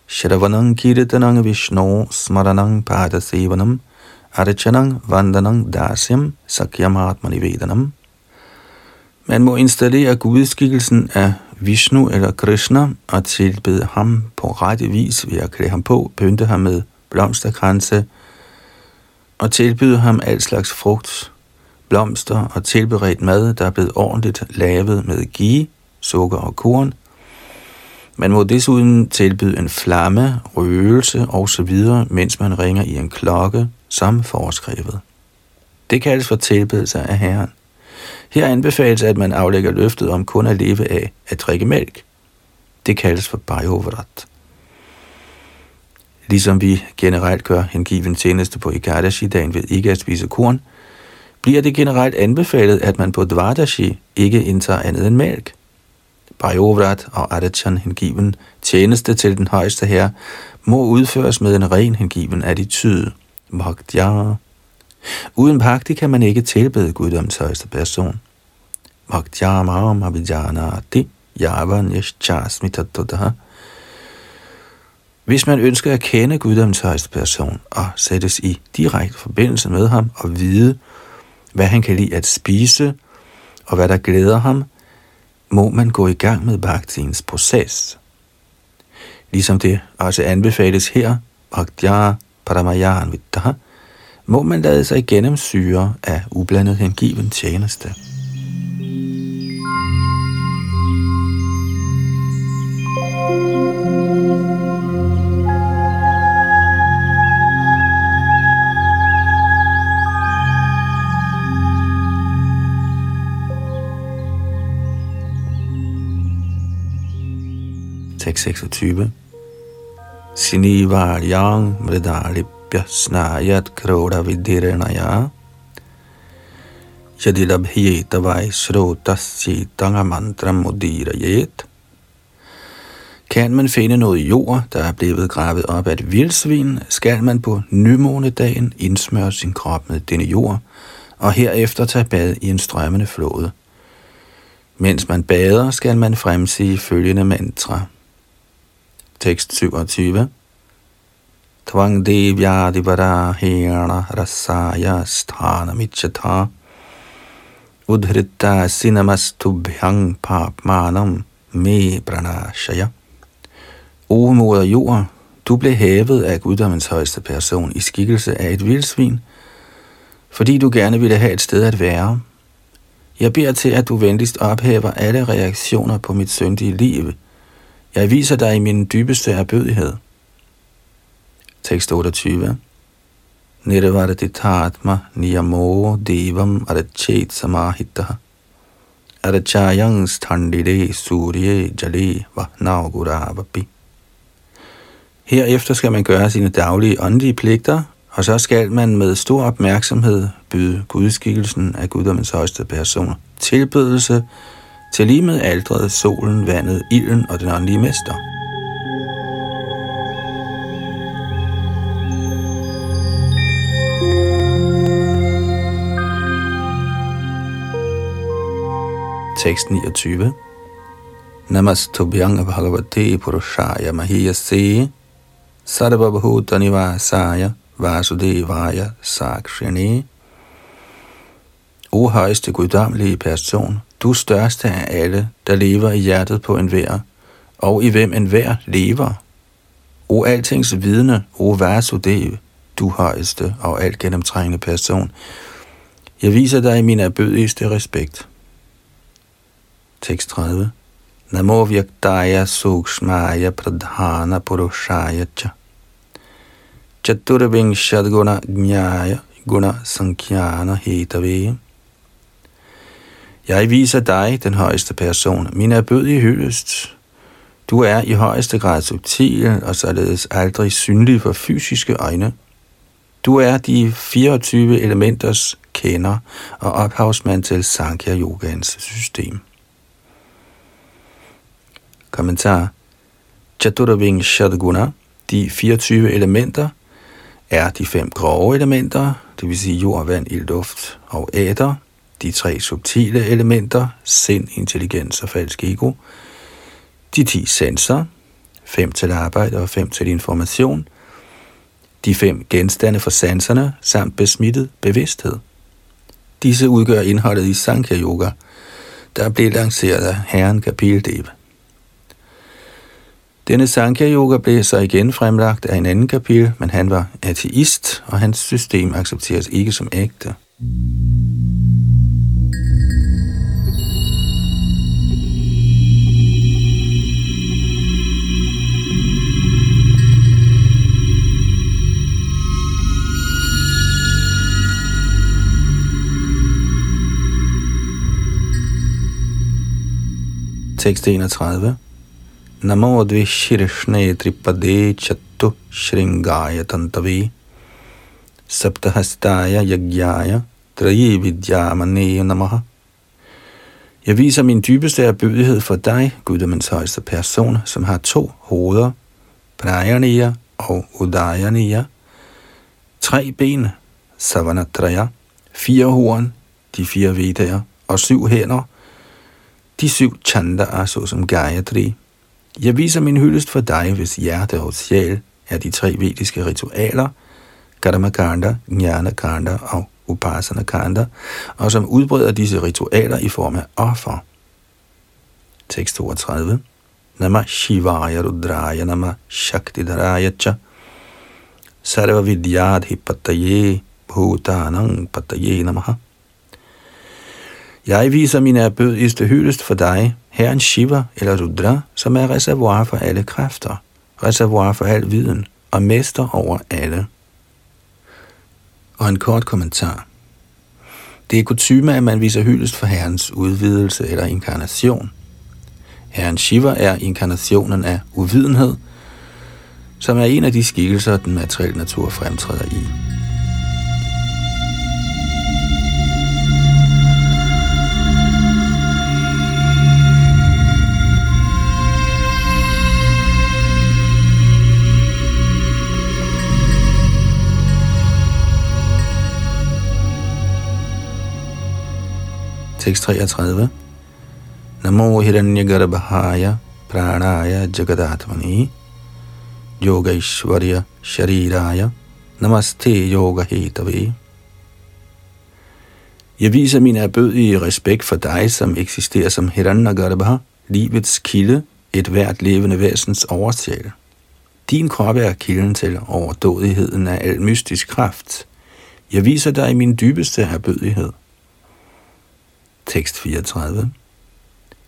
Shravanang Kiritanang Vishnu smaranang padasevanam Arichanang vandanang dasyam sakyam atmanivedanam man må installere gudskikkelsen af Vishnu eller Krishna og tilbede ham på rette vis ved at klæde ham på, pynte ham med blomsterkranse og tilbyde ham al slags frugt, blomster og tilberedt mad, der er blevet ordentligt lavet med ghee, sukker og korn. Man må desuden tilbyde en flamme, røgelse osv., mens man ringer i en klokke, som foreskrevet. Det kaldes for tilbedelse af Herren. Her anbefales, at man aflægger løftet om kun at leve af at drikke mælk. Det kaldes for Bajovrat. Ligesom vi generelt gør hengiven tjeneste på Ikadashi-dagen ved ikke at spise korn, bliver det generelt anbefalet, at man på Dvardashi ikke indtager andet end mælk. Bajovrat og Adachan hengiven tjeneste til den højeste her må udføres med en ren hengiven attitude. Bhaktya Uden bhakti kan man ikke tilbede guddoms højeste person. Bhaktyamam abhijanati yavan yashchasmitatodaha. Hvis man ønsker at kende guddoms højeste person og sættes i direkte forbindelse med ham og vide, hvad han kan lide at spise og hvad der glæder ham, må man gå i gang med bhaktiens proces. Ligesom det også anbefales her, Bhaktya Paramayan Viddha, må man lade sig gennemsyre af ublandet hengiven tjeneste. Tekst 26 Sinivaryang Mridalip Prabhya snayat kroda vidiranaya Yadilabhyeta kan man finde noget jord, der er blevet gravet op af et vildsvin, skal man på nymånedagen indsmøre sin krop med denne jord, og herefter tage bad i en strømmende flod. Mens man bader, skal man fremsige følgende mantra. Tekst 27 Tvang devyadivara hena rasaya sthana udhritta udhrita sinamastubhyang papmanam me pranashaya O moder jord, du blev hævet af guddommens højeste person i skikkelse af et vildsvin, fordi du gerne ville have et sted at være. Jeg beder til, at du venligst ophæver alle reaktioner på mit syndige liv. Jeg viser dig i min dybeste erbødighed. Tekst 28 Nirvardithatma niyamo devam arachet samahitaha. arachayang standide surye jale vahnavguravapi Herefter skal man gøre sine daglige åndelige pligter, og så skal man med stor opmærksomhed byde gudskikkelsen af guddommens højeste person tilbydelse til lige med aldret, solen, vandet, ilden og den åndelige mester. Tekst 29 Namastubhyang Bhagavate Purushaya Mahiyase Sarvabhuta Nivasaya Vasudevaya Sakshini. O højeste guddommelige person, du største af alle, der lever i hjertet på enhver, og i hvem enhver lever. O altings vidne, o Vasudev, du højeste og alt gennemtrængende person, jeg viser dig min erbødigste respekt. Tekst 30. Namo Vyaktaya Sukshmaya Pradhana Purushaya Cha Chaturvingshad Gnaya Guna sankhyana Hetave. Jeg viser dig, den højeste person, min erbødige hyldest. Du er i højeste grad subtil og således aldrig synlig for fysiske øjne. Du er de 24 elementers kender og ophavsmand til Sankhya Yogans system. Kommentar Chaturving Shadguna, de 24 elementer, er de fem grove elementer, det vil sige jord, vand, ild, luft og æder, de tre subtile elementer, sind, intelligens og falsk ego, de ti sensorer, fem til arbejde og fem til information, de fem genstande for sanserne samt besmittet bevidsthed. Disse udgør indholdet i Sankhya Yoga, der blev lanceret af Herren Kapildeva. Denne Sankhya Yoga blev så igen fremlagt af en anden kapitel, men han var ateist, og hans system accepteres ikke som ægte. Tekst 31 Namo द्विशीर्ष्णे Tripade Chattu Shringaya Tantavi Saptahastaya Yagyaya Trayi Vidyamane Namaha Jeg viser min dybeste erbødighed for dig, Guddommens højeste person, som har to hoveder, Prajaniya og Udayaniya, tre ben, Savanatraya, fire horn, de fire vedaer, og syv hænder, de syv chandaer, såsom Gayatri, jeg viser min hyldest for dig, hvis hjerte og sjæl er de tre vediske ritualer, Karmakanda, Jnanakanda og Upasana Kanda, og som udbreder disse ritualer i form af offer. Tekst 32. Nama Shivaya Rudraya Nama Shaktidaraya Cha Sarva Vidyadhi Pataye Bhutanang Pataye Namaha jeg viser min erbødigste hyldest for dig, Herren Shiva eller Rudra, som er reservoir for alle kræfter, reservoir for al viden og mester over alle. Og en kort kommentar. Det er kutume, at man viser hyldest for Herrens udvidelse eller inkarnation. Herren Shiva er inkarnationen af uvidenhed, som er en af de skikkelser, den materielle natur fremtræder i. Tekst 33. Namo Hiranyagarbhaya Pranaya Jagadatmani Yogaishwarya Shariraya Namaste Yoga Hetavi. Jeg viser min erbødige respekt for dig, som eksisterer som Hiranyagarbha, livets kilde, et hvert levende væsens oversjæl. Din krop er kilden til overdådigheden af al mystisk kraft. Jeg viser dig min dybeste erbødighed. Tekst 34.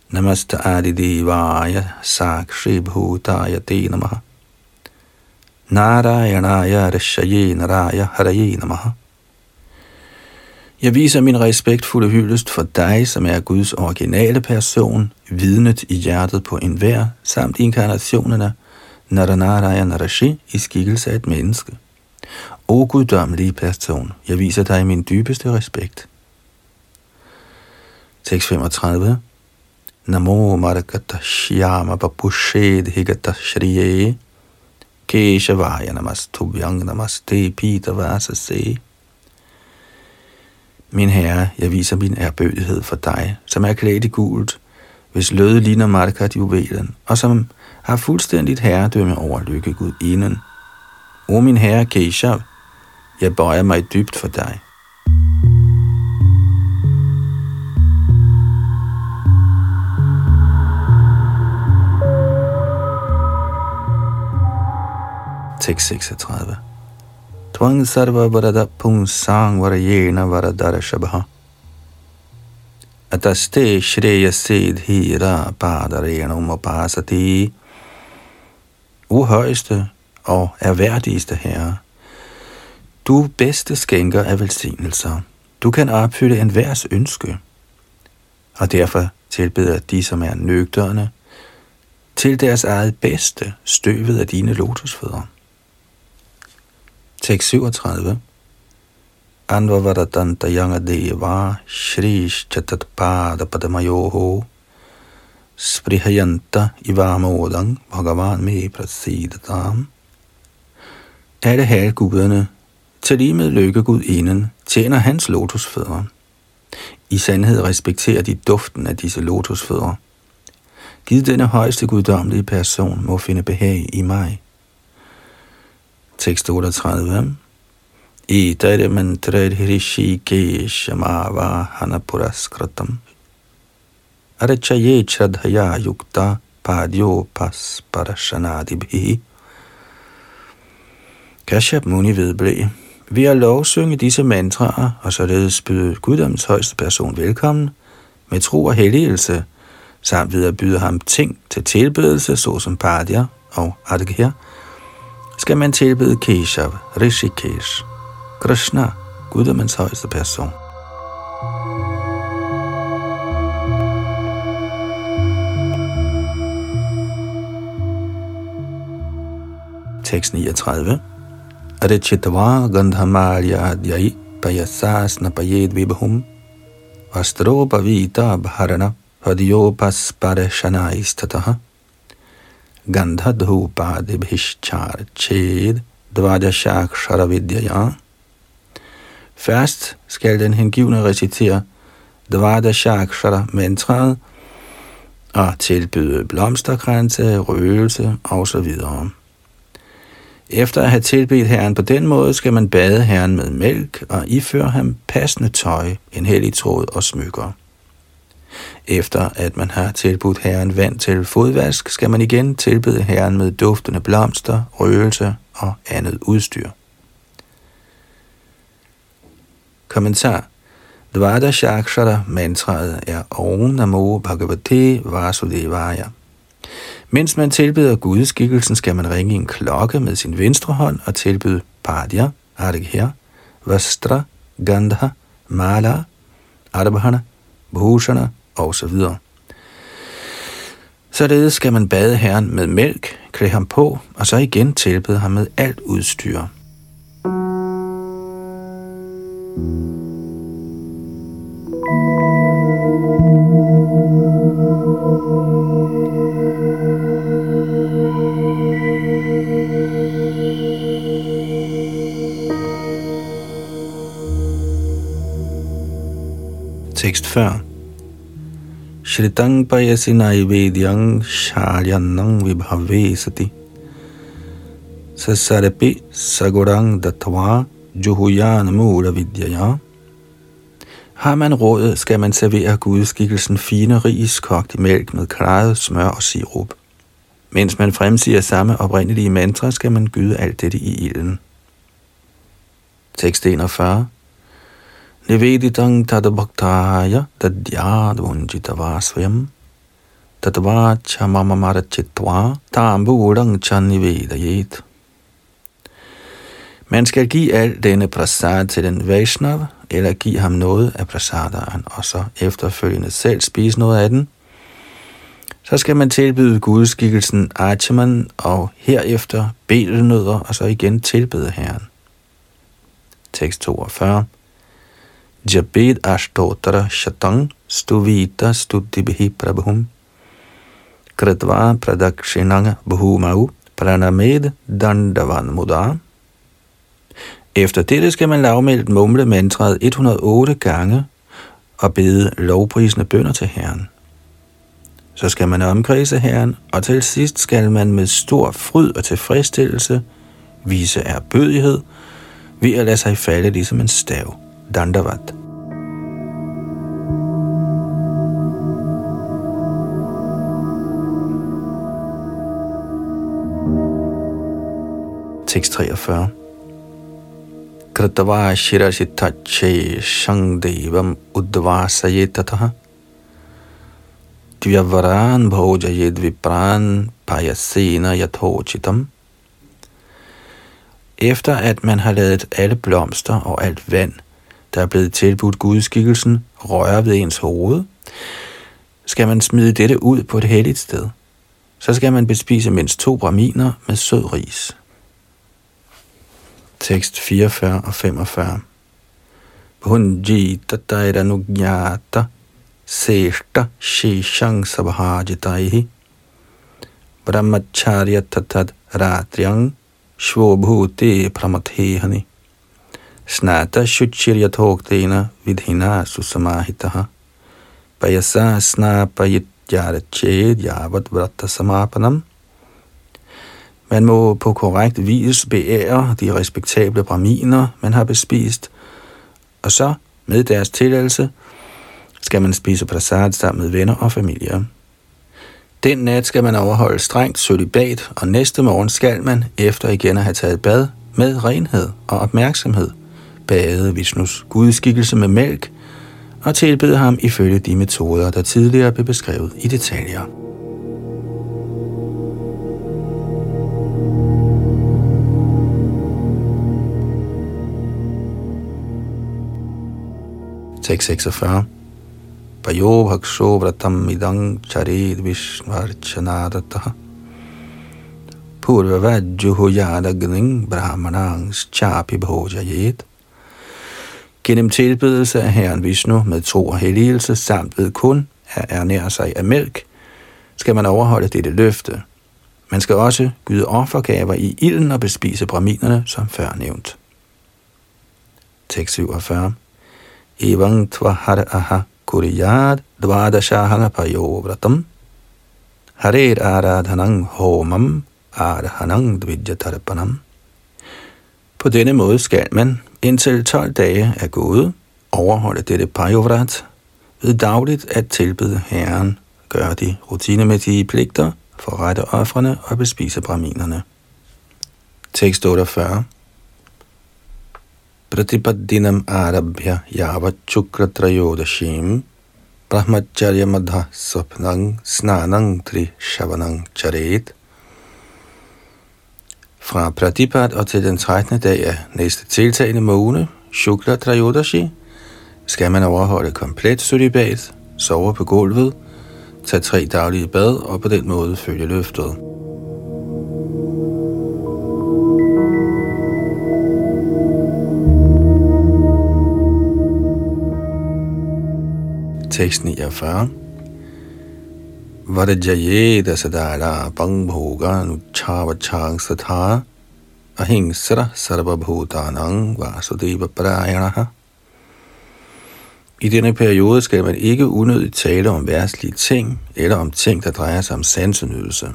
Namaste Adidivaya Sakshi Bhutaya Te Namaha Narayanaya Rishaye Naraya Haraye Namaha Jeg viser min respektfulde hyldest for dig, som er Guds originale person, vidnet i hjertet på enhver, samt inkarnationerne Naranarayana Rishi i skikkelse af et menneske. O guddommelige person, jeg viser dig min dybeste respekt. Tekst 35. Namo Margata Shyama Babushed Higata Shriye Keshavaya Namastubhyang Namaste Pita Vasase Min herre, jeg viser min ærbødighed for dig, som er klædt i gult, hvis løde ligner Markat juvelen, og som har fuldstændigt herredømme over lykkegud inden. O min herre Keshav, jeg bøjer mig dybt for dig. Tekst 36. Tvang sarva varada punsang varayena varadara shabha. Ataste shreya hira padarenum upasati. O højeste og erværdigste herre, du bedste skænker af velsignelser. Du kan opfylde enhvers ønske, og derfor tilbeder de, som er nøgterne, til deres eget bedste støvet af dine lotusfødder. Tekst 37. Anvavaradanta Yanga Deva Shrish Chatatpada Padamayoho Sprihayanta Ivamodang Bhagavan Me Prasidatam Alle halvguderne, til lige med lykkegud inden, tjener hans lotusfødder. I sandhed respekterer de duften af disse lotusfødder. Giv denne højeste guddommelige person må finde behag i mig. Tekst 38. I dette Mantra Hrishikeshamava Hanapuraskritam Arachaye Chradhaya Yukta Padyo Pas Parashanadibhi Kashyap Muni vedblev. Ved at lovsynge disse mantraer og således byde guddoms højeste person velkommen med tro og helligelse, samt ved at byde ham ting til tilbedelse, såsom Padya og Adhikya, skal man tilbede Keshav, Rishikesh, Krishna, guddommens højeste person. Tekst 39. Arichitva gandhamarya dhyai payasasna payed vibhum vastropavita bharana hadyopas parashanaistatah Istataha Dhupadi Ched Dvajashakshara Sharavidya Først skal den hengivne recitere Dvajashakshara mantraet og tilbyde blomsterkranse, røgelse osv. Efter at have tilbedt herren på den måde, skal man bade herren med mælk og iføre ham passende tøj, en hellig tråd og smykker. Efter at man har tilbudt herren vand til fodvask, skal man igen tilbede herren med duftende blomster, røgelse og andet udstyr. Kommentar Dvada Shakshara mantraet er Om Namo Bhagavate Vasudevaya. Mens man tilbeder gudskikkelsen, skal man ringe en klokke med sin venstre hånd og tilbyde Padya, Arghya, Vastra, Gandha, Mala, Arbhana, Bhushana og så videre. Således skal man bade herren med mælk, klæde ham på, og så igen tilbede ham med alt udstyr. Tekst før. Shritang payasi naivedyang sharyannang vibhave sati. Sasarapi sagurang datva juhuyan mura vidyaya. Har man råd, skal man servere gudskikkelsen fine ris kogt i mælk med klaret smør og sirup. Mens man fremsiger samme oprindelige mantra, skal man gyde alt dette i ilden. Tekst 41 Niveditang tadabhaktaya tadyadvunjitavasvayam tatvacha mama marachitva tambudang chanivedayet. Man skal give al denne prasad til den Vaishnav, eller give ham noget af prasadaren, og så efterfølgende selv spise noget af den. Så skal man tilbyde gudskikkelsen Achaman, og herefter bedelnødder, og så igen tilbede Herren. Tekst 42 Jabed Ashtotra Shatang Stuvita Stutibhi Prabhum Kritva Pradakshinang Bhumau Pranamed Dandavan Muda Efter dette skal man lavmældt mumle mantraet 108 gange og bede lovprisende bønder til Herren. Så skal man omkredse Herren, og til sidst skal man med stor fryd og tilfredsstillelse vise erbødighed ved at lade sig falde ligesom en stav. Dandavat. Tekst 43 Kratava shirashitache shangdevam udvasayetataha Dvyavaran bhojayed vipran payasena yathochitam. Efter at man har lavet alle blomster og alt vand – der er blevet tilbudt gudskikkelsen, rører ved ens hoved, skal man smide dette ud på et helligt sted. Så skal man bespise mindst to braminer med sød ris. Tekst 44 og 45 Bhunji tataira nugyata seshta shishang sabhajitaihi brahmacharya tatad ratriang shvobhuti pramathehani Snata shuchiryathoktena vidhina susamahitaha. Payasa snapayityarached yavat vrata samapanam. Man må på korrekt vis beære de respektable braminer, man har bespist, og så, med deres tilladelse, skal man spise prasad sammen med venner og familie. Den nat skal man overholde strengt sølibat, og næste morgen skal man, efter igen at have taget bad, med renhed og opmærksomhed, bade Vishnus gudskikkelse med mælk og tilbede ham ifølge de metoder, der tidligere blev beskrevet i detaljer. Tekst 46 Payo bhaksho vratam idang charid vishvarchanadataha Purvavajjuhu yadagning brahmanangs chapi bhojayet. Gennem tilbedelse af Herren Vishnu med tro og helligelse samt ved kun at ernære sig af mælk, skal man overholde dette løfte. Man skal også gyde offergaver i ilden og bespise braminerne, som før nævnt. Tekst 47 Evang tvahar aha kuriyad dvadashahanga payovratam Harer aradhanang homam aradhanang dvidjatarpanam På denne måde skal man, indtil 12 dage er gået, overholde dette pajovrat ved dagligt at tilbede Herren, gøre de rutinemæssige pligter, forrette offrene og bespise braminerne. Tekst 48 Pratipaddinam arabhya yava chukra trayodashim brahmacharya madha sapnang snanang tri shavanang charet fra Pradipat og til den 13. dag af næste tiltagende måne, Shukla Trayodashi, skal man overholde komplet sølibat, sove på gulvet, tage tre daglige bad og på den måde følge løftet. Tekst 49 Vadajaye sadala pangbhoga nuchavachang satha ahingsara sarvabhutanang vasudeva parayanaha i denne periode skal man ikke unødigt tale om værtslige ting eller om ting, der drejer sig om sansenydelse.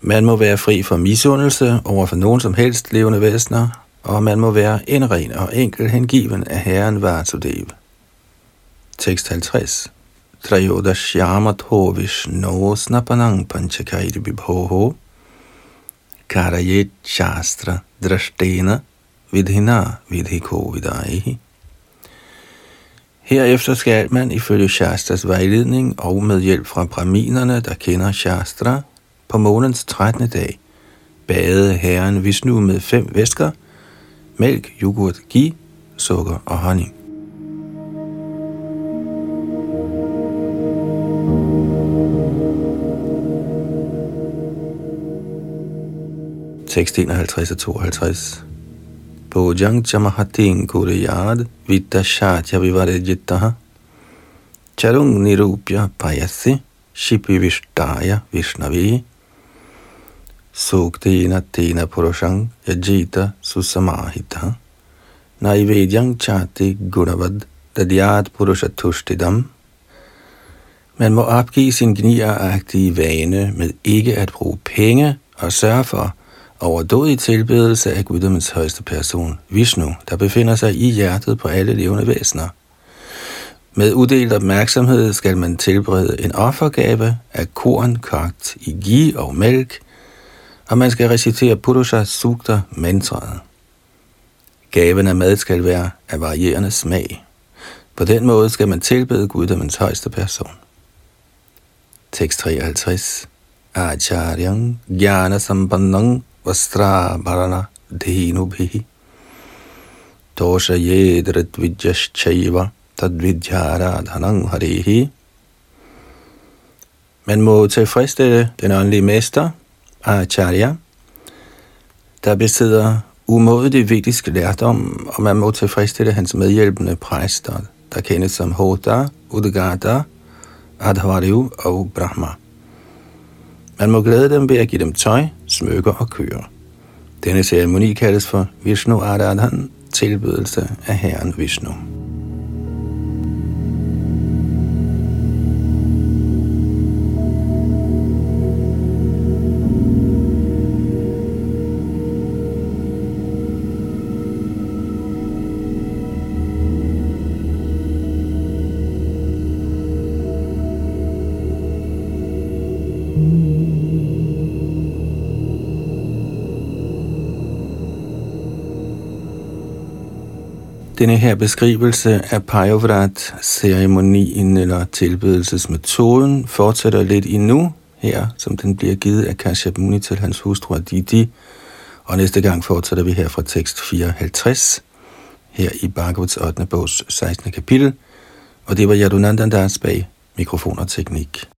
Man må være fri for misundelse over for nogen som helst levende væsener, og man må være indren og enkel hengiven af Herren Vasudev. Tekst 50 Trayodashyamat hovish no snapanang bibhoho karayet shastra drashtena vidhina vidhiko vidaihi Herefter skal man ifølge Shastras vejledning og med hjælp fra braminerne, der kender Shastra, på månens 13. dag bade herren Vishnu med fem væsker, mælk, yoghurt, ghee, sukker og honning. Tekst 51 og 52 Bojang chamahating kuriyad vitashatya vivarejitaha charung nirupya payasi shipi vishtaya vishnavi suktina tina purushang yajita susamahita naivedyang chati gunavad dadyat purushatushtidam man må opgive sin gnieragtige vane med ikke at bruge penge og sørge for, overdådig tilbedelse af guddommens højeste person, Vishnu, der befinder sig i hjertet på alle levende væsener. Med uddelt opmærksomhed skal man tilberede en offergave af korn kogt i ghee og mælk, og man skal recitere Purusha Sukta mantraet. Gaven af mad skal være af varierende smag. På den måde skal man tilbede guddommens højeste person. Tekst 53 Acharyang Gyana Sambandang వస్త్రాభరణ ధీనుభి దోషయేదృద్విద్యశ్చైవ తద్విద్యారాధనం harihi Man må tilfredsstille den åndelige mester, Acharya, der besidder umådelig vigtigsk lærdom, og man må tilfredsstille hans medhjælpende præster, der kendes som Hota, Udgata, Adhvaryu og Brahma. Man må glæde dem ved at give dem tøj, smykker og køer. Denne ceremoni kaldes for Vishnu Aradhan, tilbydelse af Herren Vishnu. Denne her beskrivelse af Pajovrat-ceremonien eller tilbedelsesmetoden fortsætter lidt endnu her, som den bliver givet af Kashyap Muni til hans hustru Aditi. Og næste gang fortsætter vi her fra tekst 54, her i Bhagavats 8. bogs 16. kapitel. Og det var Yadunandandas bag mikrofon og teknik.